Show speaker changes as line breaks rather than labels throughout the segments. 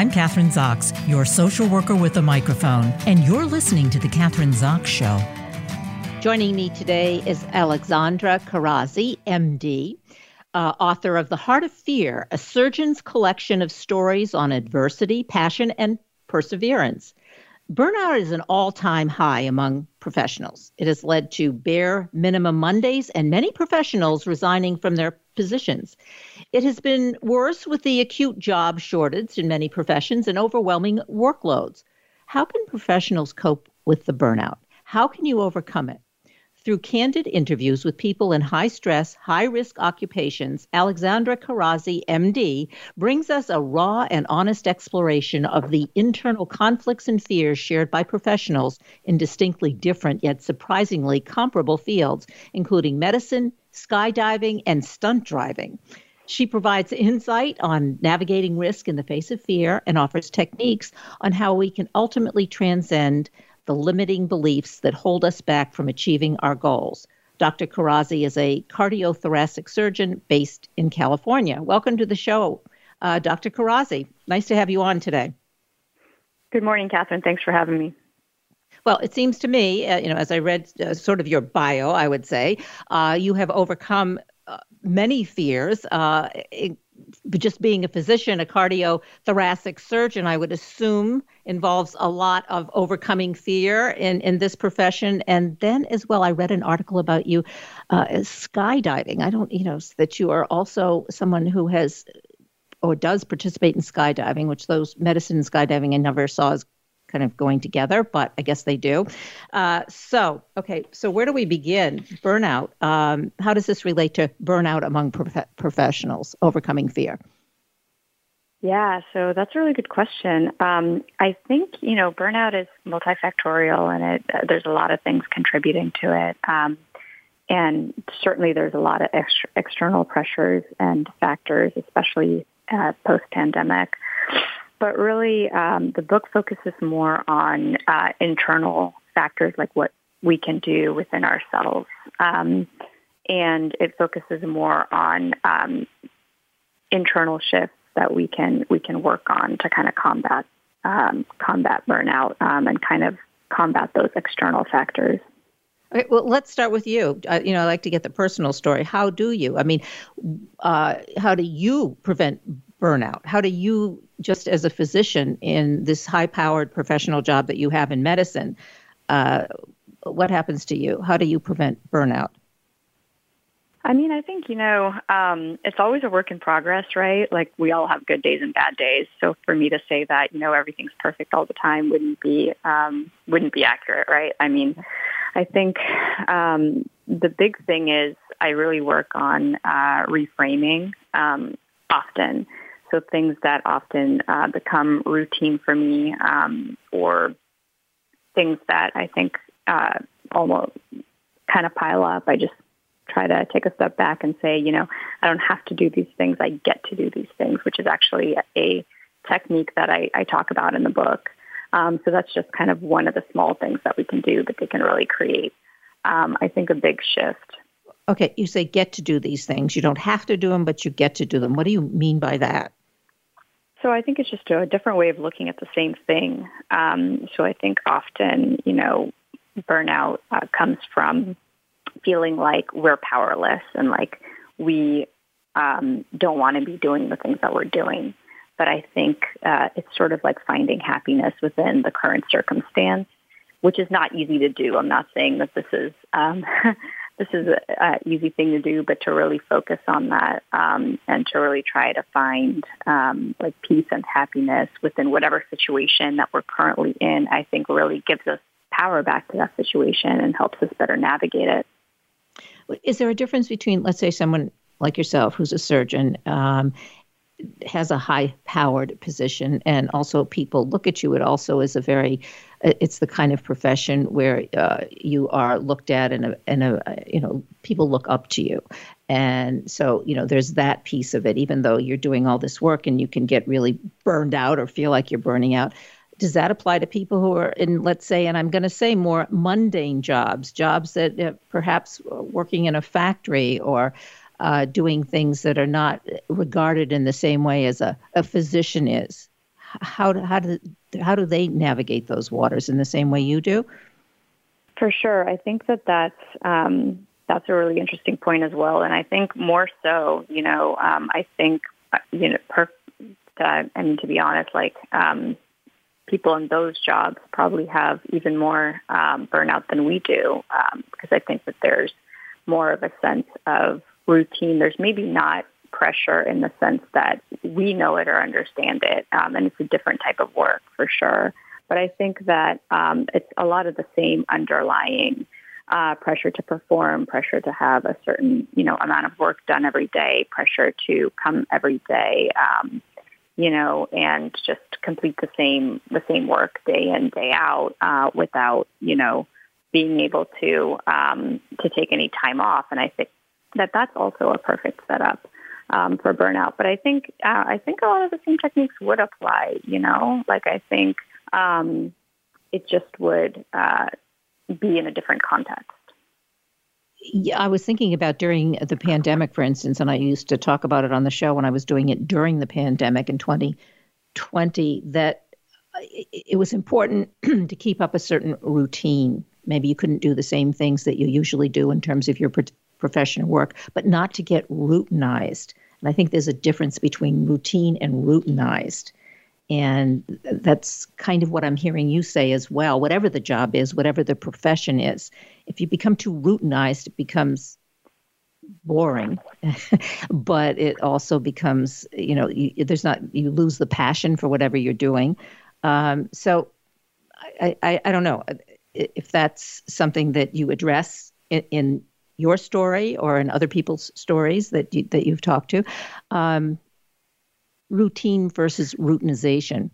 I'm Kathryn Zox, your social worker with a microphone, and you're listening to The Kathryn Zox Show.
Joining me today is Alexandra Kharazi, MD, uh, author of The Heart of Fear, a surgeon's collection of stories on adversity, passion, and perseverance. Burnout is an all time high among professionals. It has led to bare minimum Mondays and many professionals resigning from their positions. It has been worse with the acute job shortage in many professions and overwhelming workloads. How can professionals cope with the burnout? How can you overcome it? Through candid interviews with people in high stress, high risk occupations, Alexandra Kharazi, MD, brings us a raw and honest exploration of the internal conflicts and fears shared by professionals in distinctly different yet surprisingly comparable fields, including medicine, skydiving, and stunt driving. She provides insight on navigating risk in the face of fear and offers techniques on how we can ultimately transcend the limiting beliefs that hold us back from achieving our goals. Dr. Kharazi is a cardiothoracic surgeon based in California. Welcome to the show, uh, Dr. Kharazi. Nice to have you on today.
Good morning, Kathryn. Thanks for having me.
Well, it seems to me, uh, you know, as I read uh, sort of your bio, I would say, uh, you have overcome many fears, uh, just being a physician, a cardiothoracic surgeon, I would assume involves a lot of overcoming fear in, in this profession. And then as well, I read an article about you uh, skydiving. I don't, you know, that you are also someone who has or does participate in skydiving, which those medicine skydiving I never saw as kind of going together, but I guess they do. Uh, so, okay, so where do we begin? Burnout. Um, how does this relate to burnout among prof- professionals, overcoming fear?
Yeah, so that's a really good question. Um, I think you know burnout is multifactorial, and it uh, there's a lot of things contributing to it. Um, and certainly, there's a lot of ex- external pressures and factors, especially uh, post pandemic but really um, the book focuses more on uh, internal factors like what we can do within ourselves. Um, and it focuses more on um, internal shifts that we can we can work on to kind of combat um, combat burnout um, and kind of combat those external factors.
Okay, well, let's start with you. Uh, you know, I like to get the personal story. How do you? I mean, uh, how do you prevent burnout? How do you, just as a physician in this high powered professional job that you have in medicine, uh, what happens to you? How do you prevent burnout?
I mean, I think, you know, um, it's always a work in progress, right? Like we all have good days and bad days. So for me to say that, you know, everything's perfect all the time wouldn't be, um, wouldn't be accurate, right? I mean, I think, um, the big thing is I really work on, uh, reframing, um, often. So things that often uh, become routine for me, um, or things that I think uh, almost kind of pile up. I just try to take a step back and say, you know, I don't have to do these things. I get to do these things, which is actually a technique that I, I talk about in the book. Um, so that's just kind of one of the small things that we can do, that they can really create, um, I think, a big shift.
Okay, you say get to do these things. You don't have to do them, but you get to do them. What do you mean by that?
So I think it's just a different way of looking at the same thing. Um, so I think often, you know, burnout uh, comes from feeling like we're powerless and like we um, don't want to be doing the things that we're doing. But I think uh, it's sort of like finding happiness within the current circumstance, which is not easy to do. I'm not saying that this is um, this is an easy thing to do, but to really focus on that um, and to really try to find um, like peace and happiness within whatever situation that we're currently in, I think really gives us power back to that situation and helps us better navigate it.
Is there a difference between, let's say, someone like yourself who's a surgeon um, has a high powered position and also people look at you it also is a very it's the kind of profession where uh, you are looked at and a, and a you know people look up to you and so you know there's that piece of it even though you're doing all this work and you can get really burned out or feel like you're burning out does that apply to people who are in let's say and i'm going to say more mundane jobs jobs that uh, perhaps working in a factory or uh, doing things that are not regarded in the same way as a, a physician is. How do, how do how do they navigate those waters in the same way you do?
For sure, I think that that's um, that's a really interesting point as well, and I think more so, you know, um, I think uh, you know, per, uh, I mean, to be honest, like um, people in those jobs probably have even more um, burnout than we do um, because I think that there's more of a sense of routine. There's maybe not pressure in the sense that we know it or understand it, um, and it's a different type of work for sure. But I think that um, it's a lot of the same underlying uh, pressure to perform, pressure to have a certain you know amount of work done every day, pressure to come every day, um, you know, and just complete the same the same work day in day out uh, without you know being able to um, to take any time off. And I think that that's also a perfect setup um, for burnout. But I think uh, I think a lot of the same techniques would apply. You know, like I think um, it just would uh, be in a different context.
Yeah, I was thinking about during the pandemic, for instance, and I used to talk about it on the show when I was doing it during the pandemic in 2020, that it was important to keep up a certain routine. Maybe you couldn't do the same things that you usually do in terms of your professional work, but not to get routinized. And I think there's a difference between routine and routinized. And that's kind of what I'm hearing you say as well. Whatever the job is, whatever the profession is, if you become too routinized, it becomes boring but it also becomes you know you, there's not you lose the passion for whatever you're doing um, so I, I, I don't know if that's something that you address in, in your story or in other people's stories that you, that you've talked to. Um, routine versus routinization.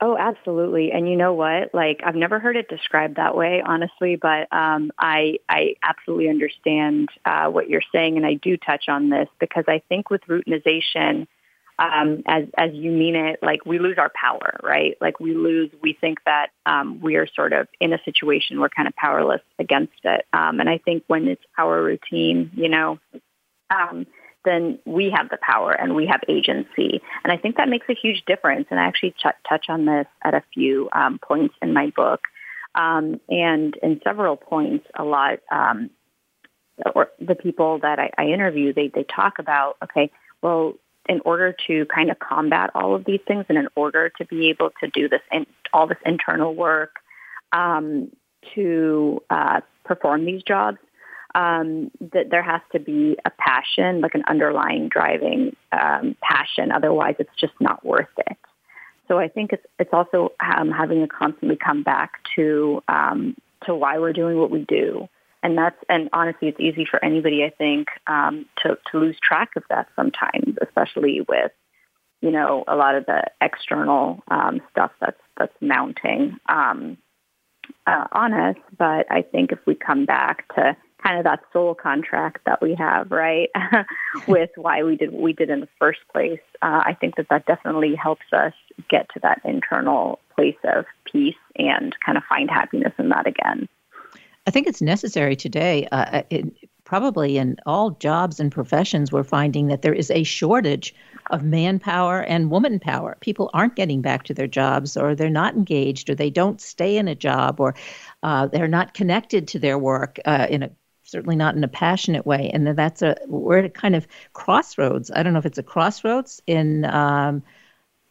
Oh, absolutely. And you know what? Like I've never heard it described that way, honestly, but um, I I absolutely understand uh, what you're saying, and I do touch on this because I think with routinization, um, as as you mean it, like we lose our power, right? Like we lose, we think that um, we are sort of in a situation we're kind of powerless against it. Um, and I think when it's our routine, you know, um, then we have the power and we have agency. And I think that makes a huge difference. And I actually ch- touch on this at a few um, points in my book. Um, and in several points, a lot, um, or the people that I, I interview, they, they talk about, okay, well, in order to kind of combat all of these things and in order to be able to do this in, all this internal work um, to uh, perform these jobs, um, that there has to be a passion, like an underlying driving um, passion. Otherwise, it's just not worth it. So I think it's it's also um, having to constantly come back to um, to why we're doing what we do and that's and honestly, it's easy for anybody, I think, um, to to lose track of that sometimes, especially with you know a lot of the external um, stuff that's that's mounting um, uh, on us. But I think if we come back to kind of that soul contract that we have, right, with why we did what we did in the first place, uh, I think that that definitely helps us get to that internal place of peace and kind of find happiness in that again.
I think it's necessary today. Uh, it, probably in all jobs and professions, we're finding that there is a shortage of manpower and woman power. People aren't getting back to their jobs, or they're not engaged, or they don't stay in a job, or uh, they're not connected to their work uh, in a certainly not in a passionate way. And that's a we're at a kind of crossroads. I don't know if it's a crossroads in. Um,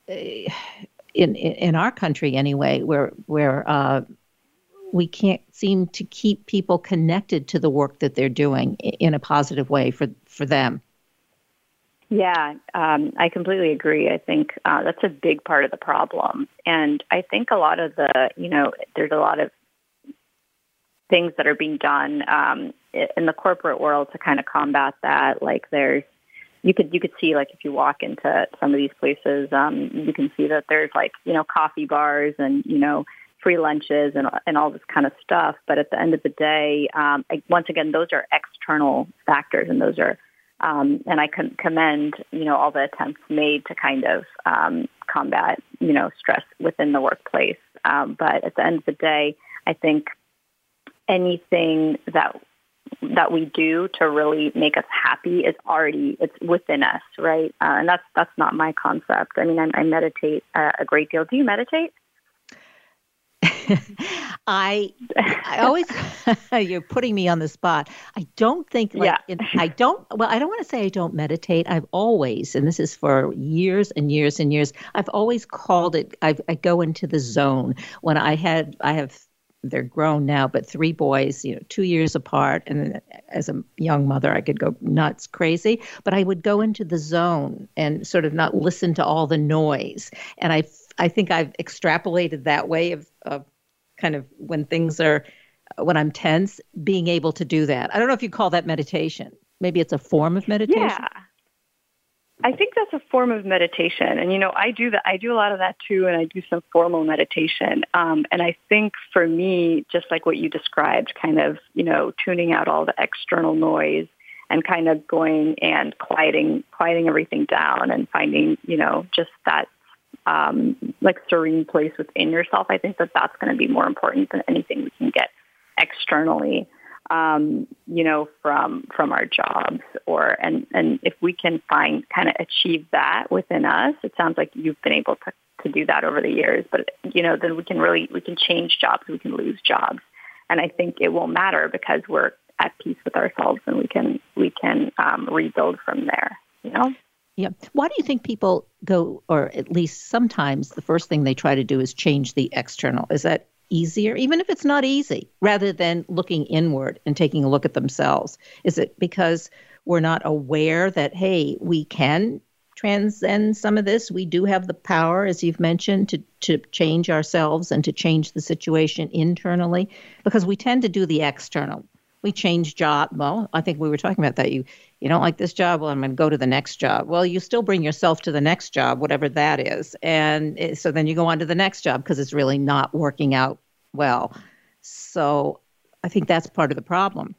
in, in, in our country anyway, where where uh, we can't seem to keep people connected to the work that they're doing in a positive way for for them.
Yeah, um, I completely agree. I think uh, that's a big part of the problem, and I think a lot of the you know there's a lot of things that are being done um, in the corporate world to kind of combat that. Like there's you could you could see like if you walk into some of these places, um, you can see that there's like you know coffee bars and you know free lunches and and all this kind of stuff. But at the end of the day, um, once again, those are external factors, and those are um, and I can commend you know all the attempts made to kind of um, combat you know stress within the workplace. Um, but at the end of the day, I think anything that that we do to really make us happy is already it's within us, right? Uh, and that's that's not my concept. I mean, I, I meditate uh, a great deal. Do you meditate?
I I always you're putting me on the spot. I don't think like
yeah.
in, I don't well I don't want to say I don't meditate. I've always and this is for years and years and years. I've always called it i I go into the zone when I had I have they're grown now, but three boys, you know, two years apart. And as a young mother, I could go nuts, crazy. But I would go into the zone and sort of not listen to all the noise. And I, I think I've extrapolated that way of, of kind of when things are, when I'm tense, being able to do that. I don't know if you call that meditation. Maybe it's a form of meditation.
Yeah. I think that's a form of meditation, and you know, I do that. I do a lot of that too, and I do some formal meditation. Um, and I think for me, just like what you described, kind of you know, tuning out all the external noise and kind of going and quieting, quieting everything down, and finding you know just that um, like serene place within yourself. I think that that's going to be more important than anything we can get externally um, you know, from from our jobs, or and and if we can find kind of achieve that within us, it sounds like you've been able to to do that over the years. But you know, then we can really we can change jobs, we can lose jobs, and I think it will matter because we're at peace with ourselves and we can we can um, rebuild from there. You know.
Yeah. Why do you think people go, or at least sometimes the first thing they try to do is change the external? Is that easier, even if it's not easy, rather than looking inward and taking a look at themselves? Is it because we're not aware that, hey, we can transcend some of this? We do have the power, as you've mentioned, to, to change ourselves and to change the situation internally because we tend to do the external. We change job. Well, I think we were talking about that. You you don't like this job. Well, I'm going to go to the next job. Well, you still bring yourself to the next job, whatever that is, and it, so then you go on to the next job because it's really not working out well. So I think that's part of the problem.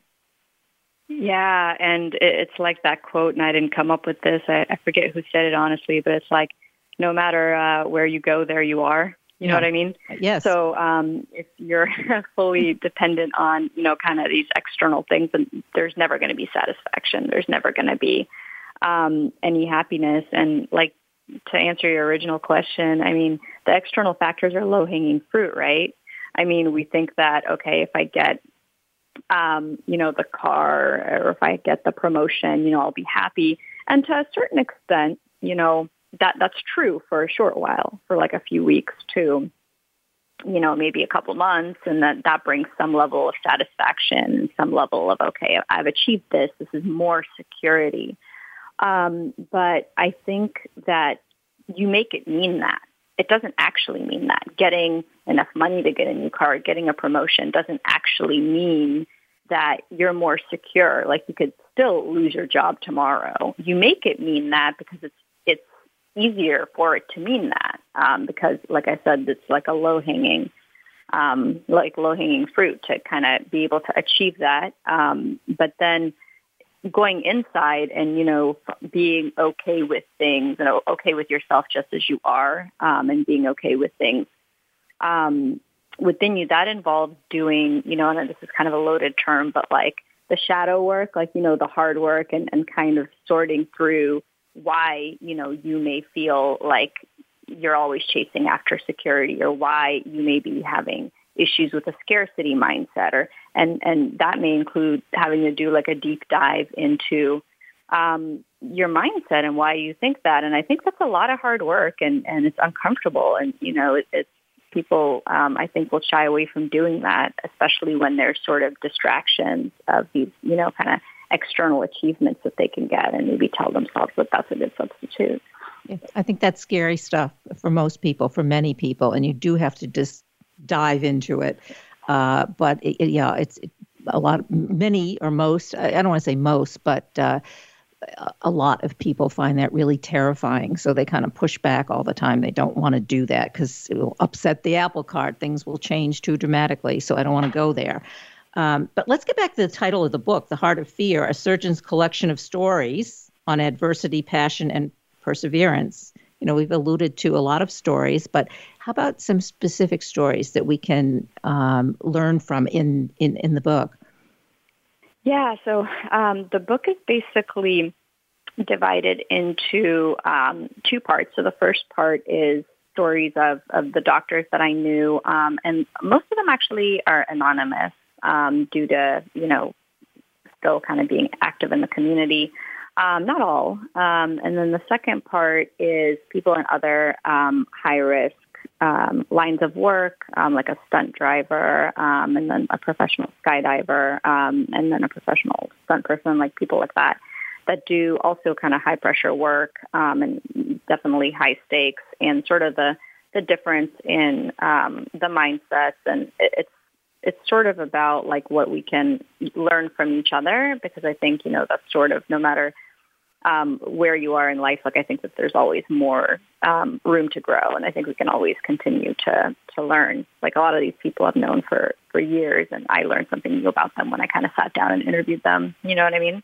Yeah, and it's like that quote, and I didn't come up with this. I, I forget who said it honestly, but it's like, no matter uh, where you go, there you are. You yeah. know what I mean?
Yes.
So um, if you're fully dependent on, you know, kind of these external things, then there's never going to be satisfaction. There's never going to be um, any happiness. And like to answer your original question, I mean, the external factors are low hanging fruit, right? I mean, we think that, okay, if I get, um, you know, the car or if I get the promotion, you know, I'll be happy. And to a certain extent, you know, that that's true for a short while, for like a few weeks too. You know, maybe a couple months, and that that brings some level of satisfaction, some level of okay, I've achieved this. This is more security. Um, but I think that you make it mean that it doesn't actually mean that. Getting enough money to get a new car, getting a promotion doesn't actually mean that you're more secure. Like you could still lose your job tomorrow. You make it mean that because it's easier for it to mean that um, because, like I said, it's like a low hanging, um, like low hanging fruit to kind of be able to achieve that. Um, but then going inside and you know being okay with things and okay with yourself just as you are, um, and being okay with things um, within you. That involves doing, you know, and this is kind of a loaded term, but like the shadow work, like you know, the hard work and, and kind of sorting through why, you know, you may feel like you're always chasing after security or why you may be having issues with a scarcity mindset or and and that may include having to do like a deep dive into um, your mindset and why you think that. And I think that's a lot of hard work and and it's uncomfortable and you know it, it's people um, I think will shy away from doing that especially when there's sort of distractions of these you know kind of external achievements that they can get and maybe tell themselves that that's a good substitute.
I think that's scary stuff for most people, for many people, and you do have to just dive into it. Uh, but it, it, yeah, it's it, a lot, many or most, I don't want to say most, but uh, a lot of people find that really terrifying. So they kind of push back all the time. They don't want to do that because it will upset the apple cart. Things will change too dramatically. So I don't want to go there. Um, but let's get back to the title of the book, The Heart of Fear, a surgeon's collection of stories on adversity, passion, and perseverance. You know, we've alluded to a lot of stories, but how about some specific stories that we can um, learn from in, in, in the book?
Yeah, so um, the book is basically divided into um, two parts. So the first part is stories of, of the doctors that I knew, um, and most of them actually are anonymous um, due to, you know, still kind of being active in the community. Um, not all. Um, and then the second part is people in other um, high risk um, lines of work, um, like a stunt driver, um, and then a professional skydiver, and then a professional stunt person, like people like that, that do also kind of high pressure work and definitely high stakes, and sort of the the difference in the mindsets, and it, it's it's sort of about like what we can learn from each other because I think you know that's sort of no matter um, where you are in life, like I think that there's always more um, room to grow, and I think we can always continue to to learn. Like a lot of these people I've known for for years, and I learned something new about them when I kind of sat down and interviewed them. You know what I mean?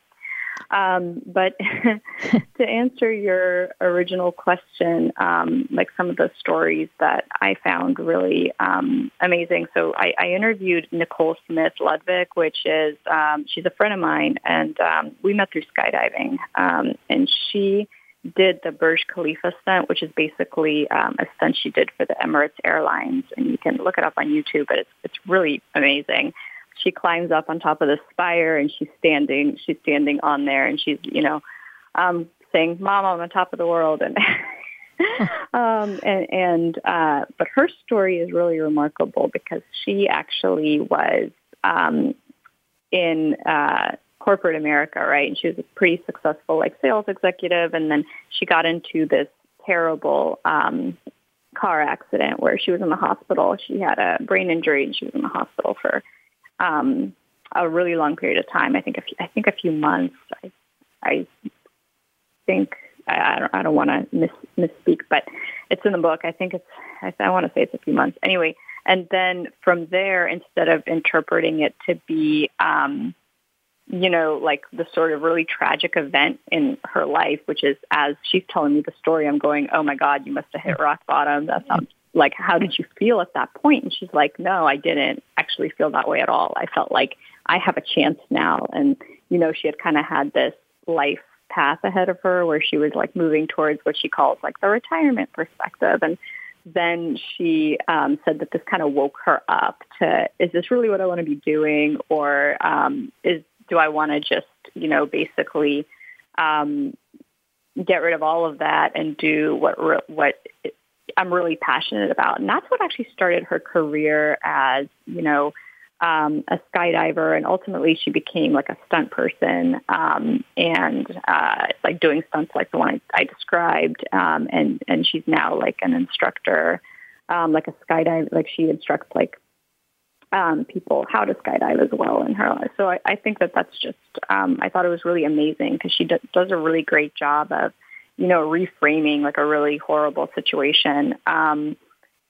Um, but to answer your original question, um, like some of the stories that I found really um, amazing. So I, I, interviewed Nicole Smith Ludwig, which is um, she's a friend of mine, and um, we met through skydiving. Um, and she did the Burj Khalifa stunt, which is basically um, a stunt she did for the Emirates Airlines, and you can look it up on YouTube. But it's it's really amazing she climbs up on top of the spire and she's standing she's standing on there and she's you know um saying mom i'm on top of the world. And um and and uh but her story is really remarkable because she actually was um in uh corporate america right? And she was a pretty successful like sales executive. And then she got into this terrible um car accident where she was in the hospital. She had a brain injury and she was in the hospital for um, a really long period of time. I think a few, I think a few months. I, I think I, I don't, I don't want to miss, misspeak, but it's in the book. I think it's I, I want to say it's a few months. Anyway, and then from there, instead of interpreting it to be, um, you know, like the sort of really tragic event in her life, which is as she's telling me the story, I'm going, oh my God, you must have hit rock bottom. That sounds like, how did you feel at that point? And she's like, no, I didn't actually feel that way at all. I felt like I have a chance now. And, you know, she had kind of had this life path ahead of her where she was like moving towards what she calls like the retirement perspective. And then she um, said that this kind of woke her up to, is this really what I want to be doing? Or um, is, do I want to just, you know, basically um, get rid of all of that and do what, what I'm really passionate about. And that's what actually started her career as, you know, um, a skydiver, and ultimately she became like a stunt person um, and uh, like doing stunts like the one I, I described. Um, and and she's now like an instructor, um, like a skydive. Like she instructs like um, people how to skydive as well in her life. So I, I think that that's just um, I thought it was really amazing because she do, does a really great job of you know, reframing like a really horrible situation um,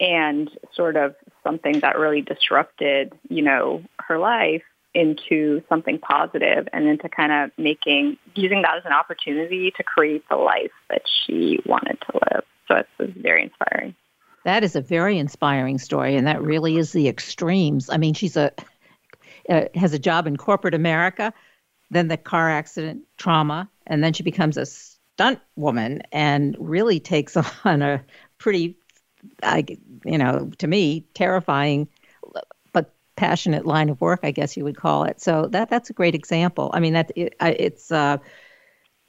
and sort of something that really disrupted, you know, her life into something positive and into kind of making, using that as an opportunity to create the life that she wanted to live. So it was very inspiring.
That is a very inspiring story, and that really is the extremes. I mean, she's a uh, has a job in corporate America, then the car accident trauma, and then she becomes a stunt woman and really takes on a pretty, I, you know, to me, terrifying but passionate line of work, I guess you would call it. So that that's a great example. I mean, that it, it's. Uh,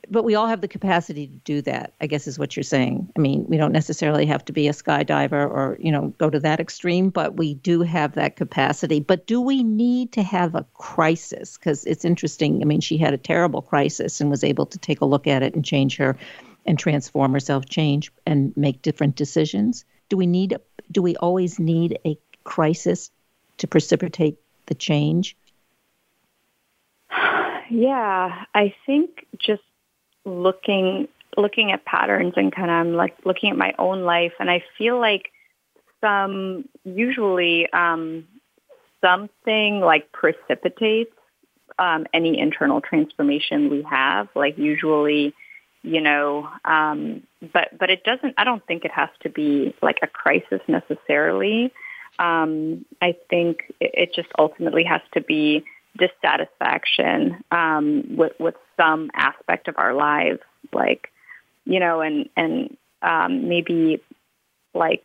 but we all have the capacity to do that i guess is what you're saying. I mean we don't necessarily have to be a skydiver or you know go to that extreme but we do have that capacity. But do we need to have a crisis? Because it's interesting i mean she had a terrible crisis and was able to take a look at it and change her and transform herself change and make different decisions. Do we need do we always need a crisis to precipitate the change?
Yeah i think just looking looking at patterns and kind of I'm like looking at my own life and I feel like some usually um, something like precipitates um, any internal transformation we have. Like usually, you know, um, but but it doesn't. I don't think it has to be like a crisis necessarily. Um, I think it, it just ultimately has to be dissatisfaction um, with with some aspect of our lives, like you know, and and um, maybe like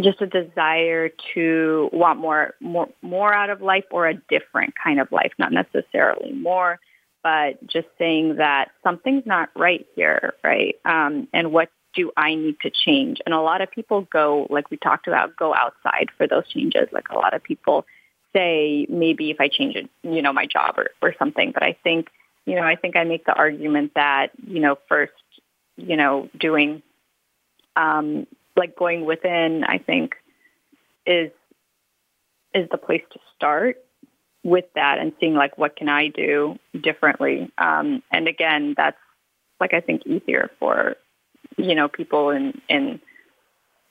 just a desire to want more more more out of life or a different kind of life, not necessarily more, but just saying that something's not right here, right? Um, and what do I need to change? And a lot of people go, like we talked about, go outside for those changes. Like a lot of people say, maybe if I change it, you know, my job or, or something. But I think, you know, I think I make the argument that, you know, first, you know, doing, um, like going within, I think is, is the place to start with that and seeing like, what can I do differently? Um, and again, that's like, I think easier for, you know, people in, in,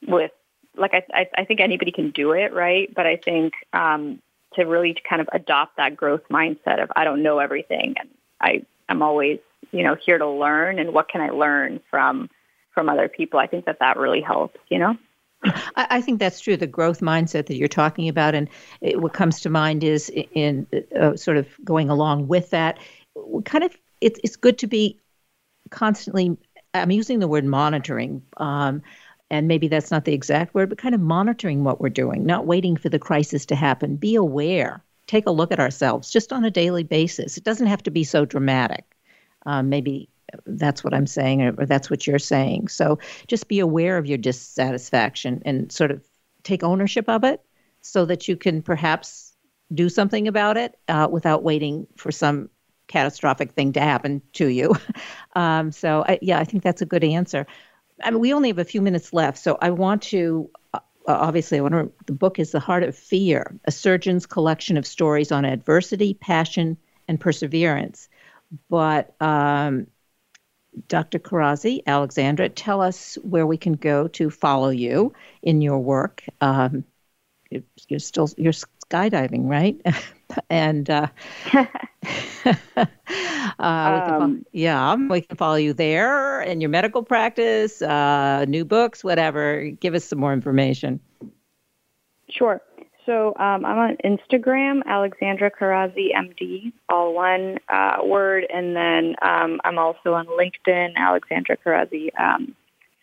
with like I, I, I think anybody can do it, right? But I think um, to really kind of adopt that growth mindset of I don't know everything and I am always, you know, here to learn and what can I learn from from other people. I think that that really helps, you know.
I, think that's true. The growth mindset that you're talking about, and it, what comes to mind is in, uh, sort of going along with that. Kind of, it's it's good to be constantly. I'm using the word monitoring. Um, and maybe that's not the exact word, but kind of monitoring what we're doing, not waiting for the crisis to happen. Be aware. Take a look at ourselves just on a daily basis. It doesn't have to be so dramatic. Um, maybe that's what I'm saying, or, or that's what you're saying. So just be aware of your dissatisfaction and sort of take ownership of it so that you can perhaps do something about it uh, without waiting for some catastrophic thing to happen to you. um, so, I, yeah, I think that's a good answer. I mean, we only have a few minutes left, so I want to. Uh, obviously, I want to. The book is The Heart of Fear: A Surgeon's Collection of Stories on Adversity, Passion, and Perseverance. But um, Dr. Kharazi, Alexandra, tell us where we can go to follow you in your work. Um, you're still you're skydiving, right? and uh, uh, um, yeah, we can follow you there in your medical practice, uh, new books, whatever. Give us some more information.
Sure. So um, I'm on Instagram, Alexandra Kharazi MD, all one uh, word, and then um, I'm also on LinkedIn, Alexandra Kharazi. um,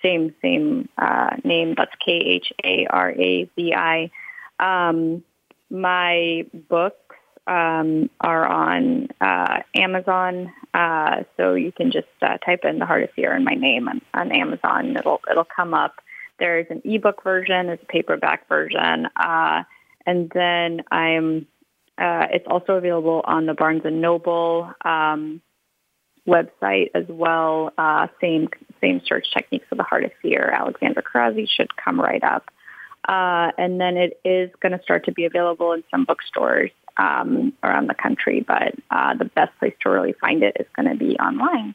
same same uh, name. That's K H A R A Z I. Um, my books um, are on uh, Amazon, uh, so you can just uh, type in "The of Fear" and my name on, on Amazon. It'll it'll come up. There's an ebook version, there's a paperback version, uh, and then I'm. Uh, it's also available on the Barnes and Noble um, website as well. Uh, same same search techniques for "The of Fear." Alexandra Kharazi should come right up. Uh, and then it is going to start to be available in some bookstores um, around the country. But uh, the best place to really find it is going to be online.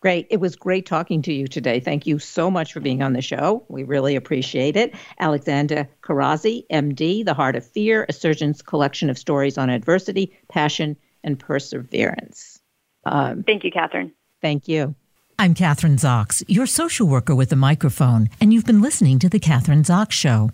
Great. It was great talking to you today. Thank you so much for being on the show. We really appreciate it. Alexandra Kharazi, MD, The Heart of Fear, a surgeon's collection of stories on adversity, passion, and perseverance.
Um, thank you, Kathryn.
Thank you.
I'm Kathryn Zox, your social worker with a microphone, and you've been listening to The Kathryn Zox Show.